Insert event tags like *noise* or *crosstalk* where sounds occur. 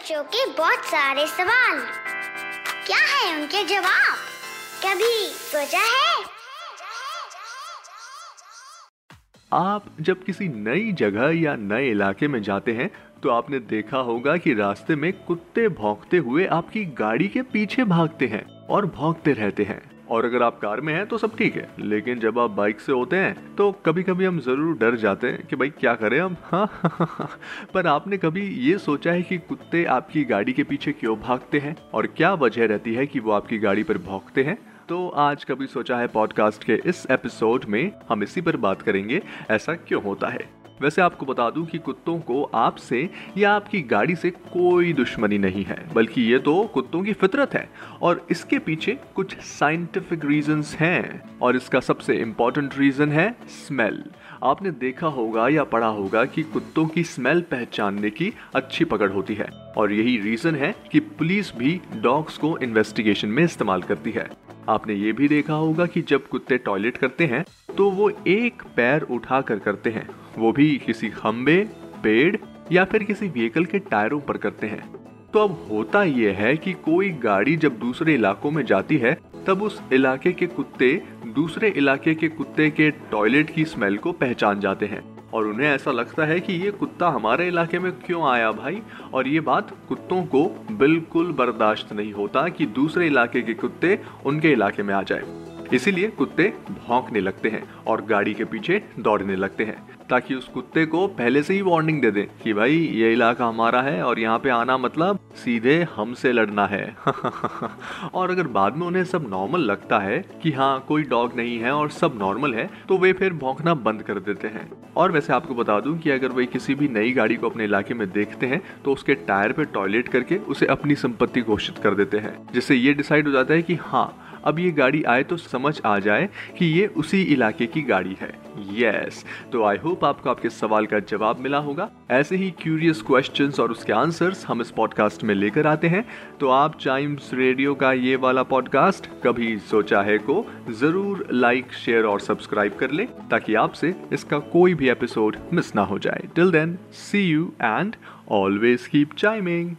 बच्चों के बहुत सारे सवाल। क्या है उनके जवाब? कभी सोचा है? आप जब किसी नई जगह या नए इलाके में जाते हैं तो आपने देखा होगा कि रास्ते में कुत्ते भौंकते हुए आपकी गाड़ी के पीछे भागते हैं और भौंकते रहते हैं। और अगर आप कार में हैं तो सब ठीक है। लेकिन जब आप बाइक से होते हैं तो कभी कभी हम ज़रूर डर जाते हैं कि भाई क्या करें हम? हाँ। पर आपने कभी ये सोचा है कि कुत्ते आपकी गाड़ी के पीछे क्यों भागते हैं? और क्या वजह रहती है कि वो आपकी गाड़ी पर भौंकते हैं? तो आज कभी सोचा है पॉडकास्ट के इस एपिसोड में हम इसी पर बात करेंगे, ऐसा क्यों होता है? वैसे आपको बता दूँ कि कुत्तों को आपसे या आपकी गाड़ी से कोई दुश्मनी नहीं है, बल्कि ये तो कुत्तों की फितरत है। और इसके पीछे कुछ साइंटिफिक रीजंस हैं और इसका सबसे इम्पोर्टेंट रीजन है स्मेल आपने देखा होगा या पढ़ा होगा कि कुत्तों की स्मेल पहचानने की अच्छी पकड़ होती है, और यही रीजन है कि पुलिस भी डॉग्स को इन्वेस्टिगेशन में इस्तेमाल करती है। आपने ये भी देखा होगा कि जब कुत्ते टॉयलेट करते हैं तो वो एक पैर उठा कर करते हैं। वो भी किसी खम्बे पेड़ या फिर किसी व्हीकल के टायरों पर करते हैं। तो अब होता यह है कि कोई गाड़ी जब दूसरे इलाकों में जाती है, तब उस इलाके के कुत्ते दूसरे इलाके के कुत्ते के टॉयलेट की स्मेल को पहचान जाते हैं। और उन्हें ऐसा लगता है कि ये कुत्ता हमारे इलाके में क्यों आया भाई? और ये बात कुत्तों को बिल्कुल बर्दाश्त नहीं होता कि दूसरे इलाके के कुत्ते उनके इलाके में आ जाए। इसीलिए कुत्ते भौंकने लगते हैं और गाड़ी के पीछे दौड़ने लगते हैं, ताकि उस कुत्ते को पहले से ही वार्निंग दे दें कि भाई, ये इलाका हमारा है और यहाँ पे आना मतलब सीधे हमसे लड़ना है। *laughs* और अगर बाद में उन्हें सब नॉर्मल लगता है कि हाँ कोई डॉग नहीं है और सब नॉर्मल है तो वे फिर भौंकना बंद कर देते हैं। और वैसे आपको बता दूँ कि अगर वे किसी भी नई गाड़ी को अपने इलाके में देखते हैं तो उसके टायर पे टॉयलेट करके उसे अपनी संपत्ति घोषित कर देते हैं, जिससे ये डिसाइड हो जाता है कि हाँ अब ये गाड़ी आए तो समझ आ जाए कि ये उसी इलाके की गाड़ी है। यस तो आई होप आपको आपके सवाल का जवाब मिला होगा। ऐसे ही क्यूरियस क्वेश्चंस और उसके आंसर्स हम इस पॉडकास्ट में लेकर आते हैं। तो आप चाइम्स रेडियो का ये वाला पॉडकास्ट कभी सोचा है को ज़रूर लाइक शेयर और सब्सक्राइब कर ले, ताकि आपसे इसका कोई भी एपिसोड मिस ना हो जाए। Till then see you and always keep chiming